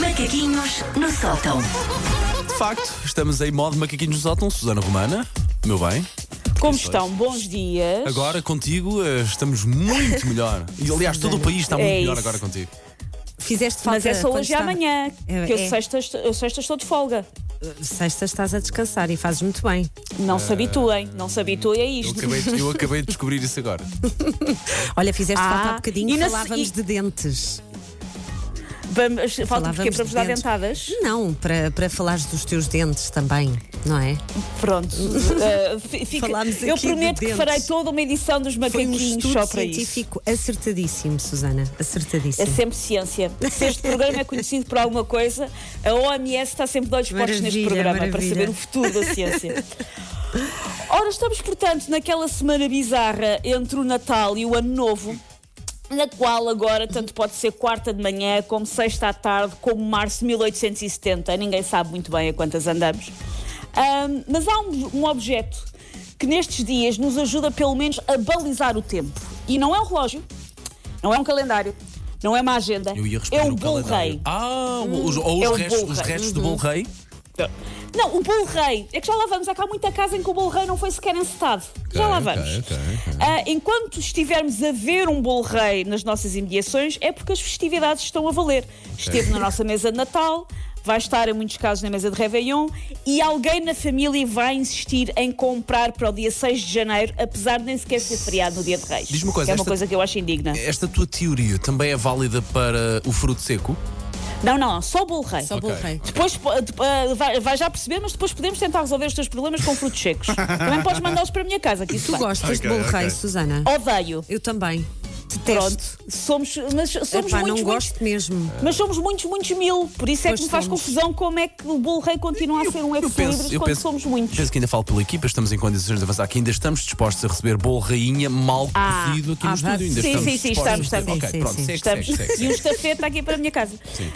Macaquinhos no sótão. De facto, estamos em modo macaquinhos no sótão. Susana Romana, meu bem. Como estão? Bons dias. Agora contigo eh, estamos muito melhor. E aliás, todo o país está muito É melhor isso. agora contigo. Fizeste falta Mas é só quando hoje e amanhã. É, que eu é. sexta, eu sexta estou de folga. Sexta estás a descansar e fazes muito bem. Não se habituem, não se habituem a Eu isto. acabei, de, eu acabei de descobrir isso agora. Olha, fizeste Ah, falta há bocadinho, e na- falávamos e- de dentes. Vamos, falta porque para vos dar dentes. dentadas? Não, para, para falares dos teus dentes também, não é? Pronto. Uh, fi- fica- Falámos eu aqui de prometo que dentes. farei toda uma edição dos Foi um macaquinhos estudo só para isso. científico acertadíssimo, Susana. É Acertadíssimo. sempre ciência. Se este programa é conhecido por alguma coisa, a OMS está sempre de olhos postos neste Maravilha, programa para maravilha. saber o futuro da ciência. Ora, estamos, portanto, naquela semana bizarra entre o Natal e o Ano Novo. Na qual agora tanto pode ser quarta de manhã, como sexta à tarde, como março de 1870. Ninguém sabe muito bem a quantas andamos. Ahm, mas há um, um objeto que nestes dias nos ajuda pelo menos a balizar o tempo. E não é um relógio, não é um calendário, não é uma agenda. Eu ia é o bolo calendário. rei. Ah, os, ou É os o restos, os restos do bolo rei. Não, o bolo rei. É que já lá vamos. Há cá muita casa em que o bolo rei não foi sequer encetado. já lá vamos. ok, ok. Ah, enquanto estivermos a ver um bolo rei nas nossas imediações, é porque as festividades estão a valer. Esteve na nossa mesa de Natal, vai estar em muitos casos na mesa de Réveillon e alguém na família vai insistir em comprar para o dia 6 de janeiro, apesar de nem sequer ser feriado no dia de Reis. Diz-me uma coisa, Que é uma esta- coisa que eu acho indigna. Esta tua teoria também é válida para o fruto seco? Não, não, só o bolo rei. Só bolo rei. Depois po- de- ah, vai, vai já perceber, mas depois podemos tentar resolver os teus problemas com frutos secos. Também podes mandá-los para a minha casa, que isso Tu vai. gostas de Ok, bolo ok. rei, Susana? Odeio. Eu também. Pronto. Somos, mas somos Epá, muitos, não muitos, gosto mesmo. mas somos muitos, muitos mil. Por isso é Pois que me faz somos. confusão como é que o bolo rei continua a ser um ex libris quando somos muitos. penso que ainda falo pela equipa, estamos em condições de avançar, que ainda estamos dispostos a receber bolo rainha mal Ah, cozido aqui ah, no estúdio. Ainda sim, estamos sim, sim, dispostos. estamos, estamos. Ok, Sim, pronto, sim, segue, Estamos. segue, segue, E um estafete está aqui para a minha casa.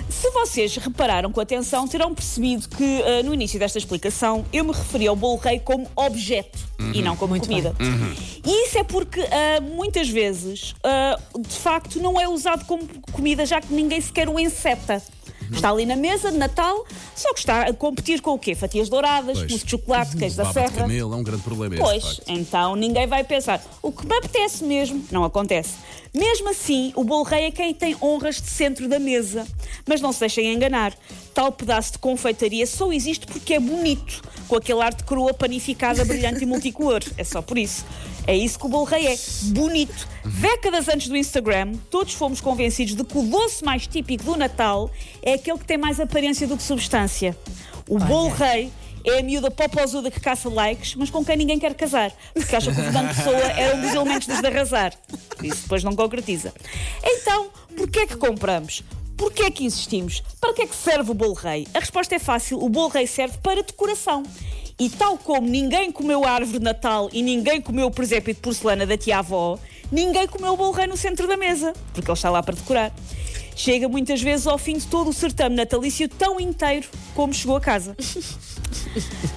Se vocês repararam com atenção, terão percebido que ah, no início desta explicação eu me referi ao bolo rei como objeto e não como Muito comida. E isso é porque ah, muitas vezes, ah, de facto, não é usado como comida, já que ninguém sequer o enceta. Está ali na mesa de Natal, só que está a competir com o quê? Fatias douradas, Pois. mousse de chocolate, queijo da de serra. camelo é um grande problema. esse, de Pois, facto. então ninguém vai pensar. O que me apetece mesmo, não acontece. Mesmo assim, o bolo rei é quem tem honras de centro da mesa. Mas não se deixem enganar. Tal pedaço de confeitaria só existe porque é bonito, com aquele ar de coroa panificada, brilhante e multicolor. É só por isso. É isso que o bolo rei é. Bonito. Décadas antes do Instagram, todos fomos convencidos de que o doce mais típico do Natal é aquele que tem mais aparência do que substância. O bolo rei é a miúda popozuda que caça likes, mas com quem ninguém quer casar, porque acha que o Fernando Pessoa era um dos elementos dos de arrasar. Isso depois não concretiza. Então, porquê é que compramos? Porquê é que existimos? Para que é que serve o bolo rei? A resposta é fácil: o bolo rei serve para decoração. E tal como ninguém comeu a árvore de Natal e ninguém comeu o presépio de porcelana da tia-avó, ninguém comeu o bolo rei no centro da mesa, porque ele está lá para decorar. Chega muitas vezes ao fim de todo o certame natalício tão inteiro como chegou a casa.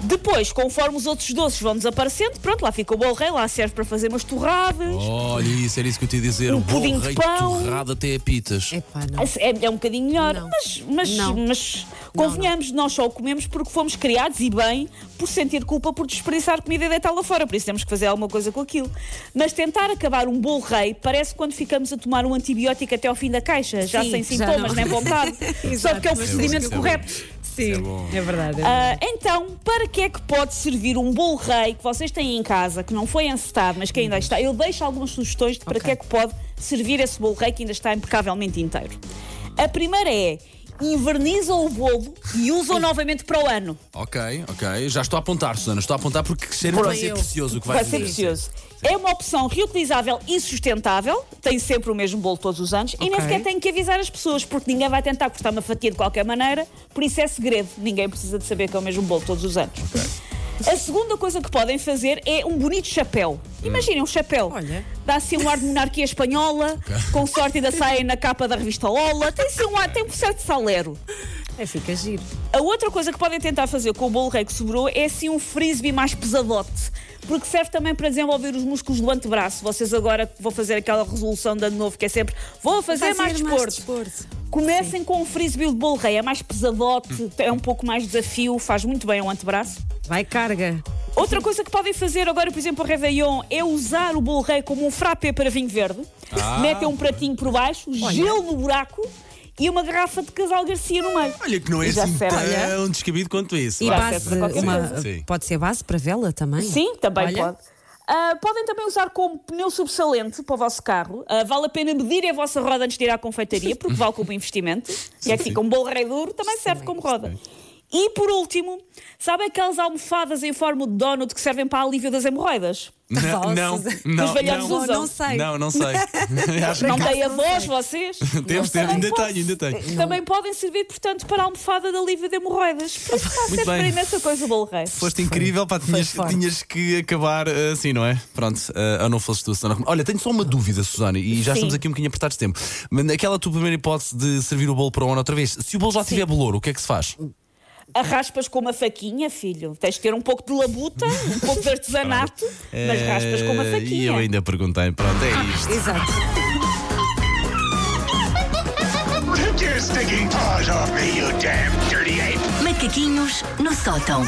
Depois, conforme os outros doces vão desaparecendo, pronto, lá fica o bolo rei, lá serve para fazer umas torradas. Olha, isso era isso que eu te ia dizer. Um o bolo pudim de rei pão. torrado até a pitas. Epá, não. É, é um bocadinho melhor, Não. mas, mas, Não. mas convenhamos, nós só o comemos porque fomos criados e bem por sentir culpa por desperdiçar comida e deitá-la fora, por isso temos que fazer alguma coisa com aquilo. Mas tentar acabar um bolo rei parece quando ficamos a tomar um antibiótico até ao fim da caixa, já Sim, sem já sintomas não. nem vontade, só porque é o procedimento é bom. correto. Sim, é bom. é verdade. é Ah, então, para que é que pode servir um bolo rei que vocês têm em casa, que não foi encetado, mas que ainda está? Eu deixo algumas sugestões de para Ok. que é que pode servir esse bolo rei que ainda está impecavelmente inteiro. A primeira é invernizam o bolo e usam novamente para o ano. Ok, ok. Já estou a apontar, Susana. Estou a apontar porque cheiro vai ser precioso o que vai, Vai ser precioso. É uma opção reutilizável e sustentável, tem sempre o mesmo bolo todos os anos e nem sequer tem que avisar as pessoas, porque ninguém vai tentar cortar uma fatia de qualquer maneira, por isso é segredo. Ninguém precisa de saber que é o mesmo bolo todos os anos. A segunda coisa que podem fazer é um bonito chapéu. Imaginem um chapéu. Olha. Dá assim um ar de monarquia espanhola, com sorte ainda saem na capa da revista Lola. Tem assim um ar, tem um certo salero. É, fica giro. A outra coisa que podem tentar fazer com o bolo rei que sobrou é assim um frisbee mais pesadote. porque serve também para desenvolver os músculos do antebraço. Vocês agora vão fazer aquela resolução de ano novo que é sempre vou fazer, mais, desporto. desporto. Comecem com um frisbee de bolo rei, é mais pesadote, é um pouco mais desafio, faz muito bem ao antebraço. Vai carga. Outra coisa que podem fazer agora, por exemplo, a Réveillon, é usar o bolo rei como um frappé para vinho verde. Metem um pratinho por baixo, gelo no buraco e uma garrafa de casal Garcia no meio. Olha que não é assim serve. tão descabido quanto isso. E base, uma-. Sim. pode ser base para vela também? Sim, também Olha. pode. Ah, podem também usar como pneu subsalente para o vosso carro. Ah, vale a pena medir a vossa roda antes de ir à confeitaria, porque vale como investimento. E é que fica um bolo rei duro, também serve como roda. E por último, sabem aquelas almofadas em forma de donut que servem para alívio das hemorroidas? Não, Falsos. não, não, Os velhotes não, usam. Não sei. não, não sei. Acho que Não têm avós, vocês? Temos, temos, ainda pode- tenho, ainda tenho. Também podem servir, portanto, para a almofada de alívio de hemorroidas. Por isso, Muito serve para imensa coisa o bolo rei. Foste incrível, pá, tinhas, tinhas que acabar eh, assim, não é? Pronto, uh, ou não fosses tu, Susana. Olha, tenho só uma dúvida, Susana, e já Sim. estamos aqui um bocadinho apertados de tempo. Aquela tua primeira hipótese de servir o bolo para o ano outra vez, se o bolo já tiver bolouro, o que é que se faz? Arraspas com uma faquinha, filho. Tens de ter um pouco de labuta, um pouco de artesanato, mas raspas com uma Eh, E faquinha. eu ainda perguntei, pronto, é isto. Exato. Take your stinking paws off me, you damn dirty ape! Macaquinhos no sótão.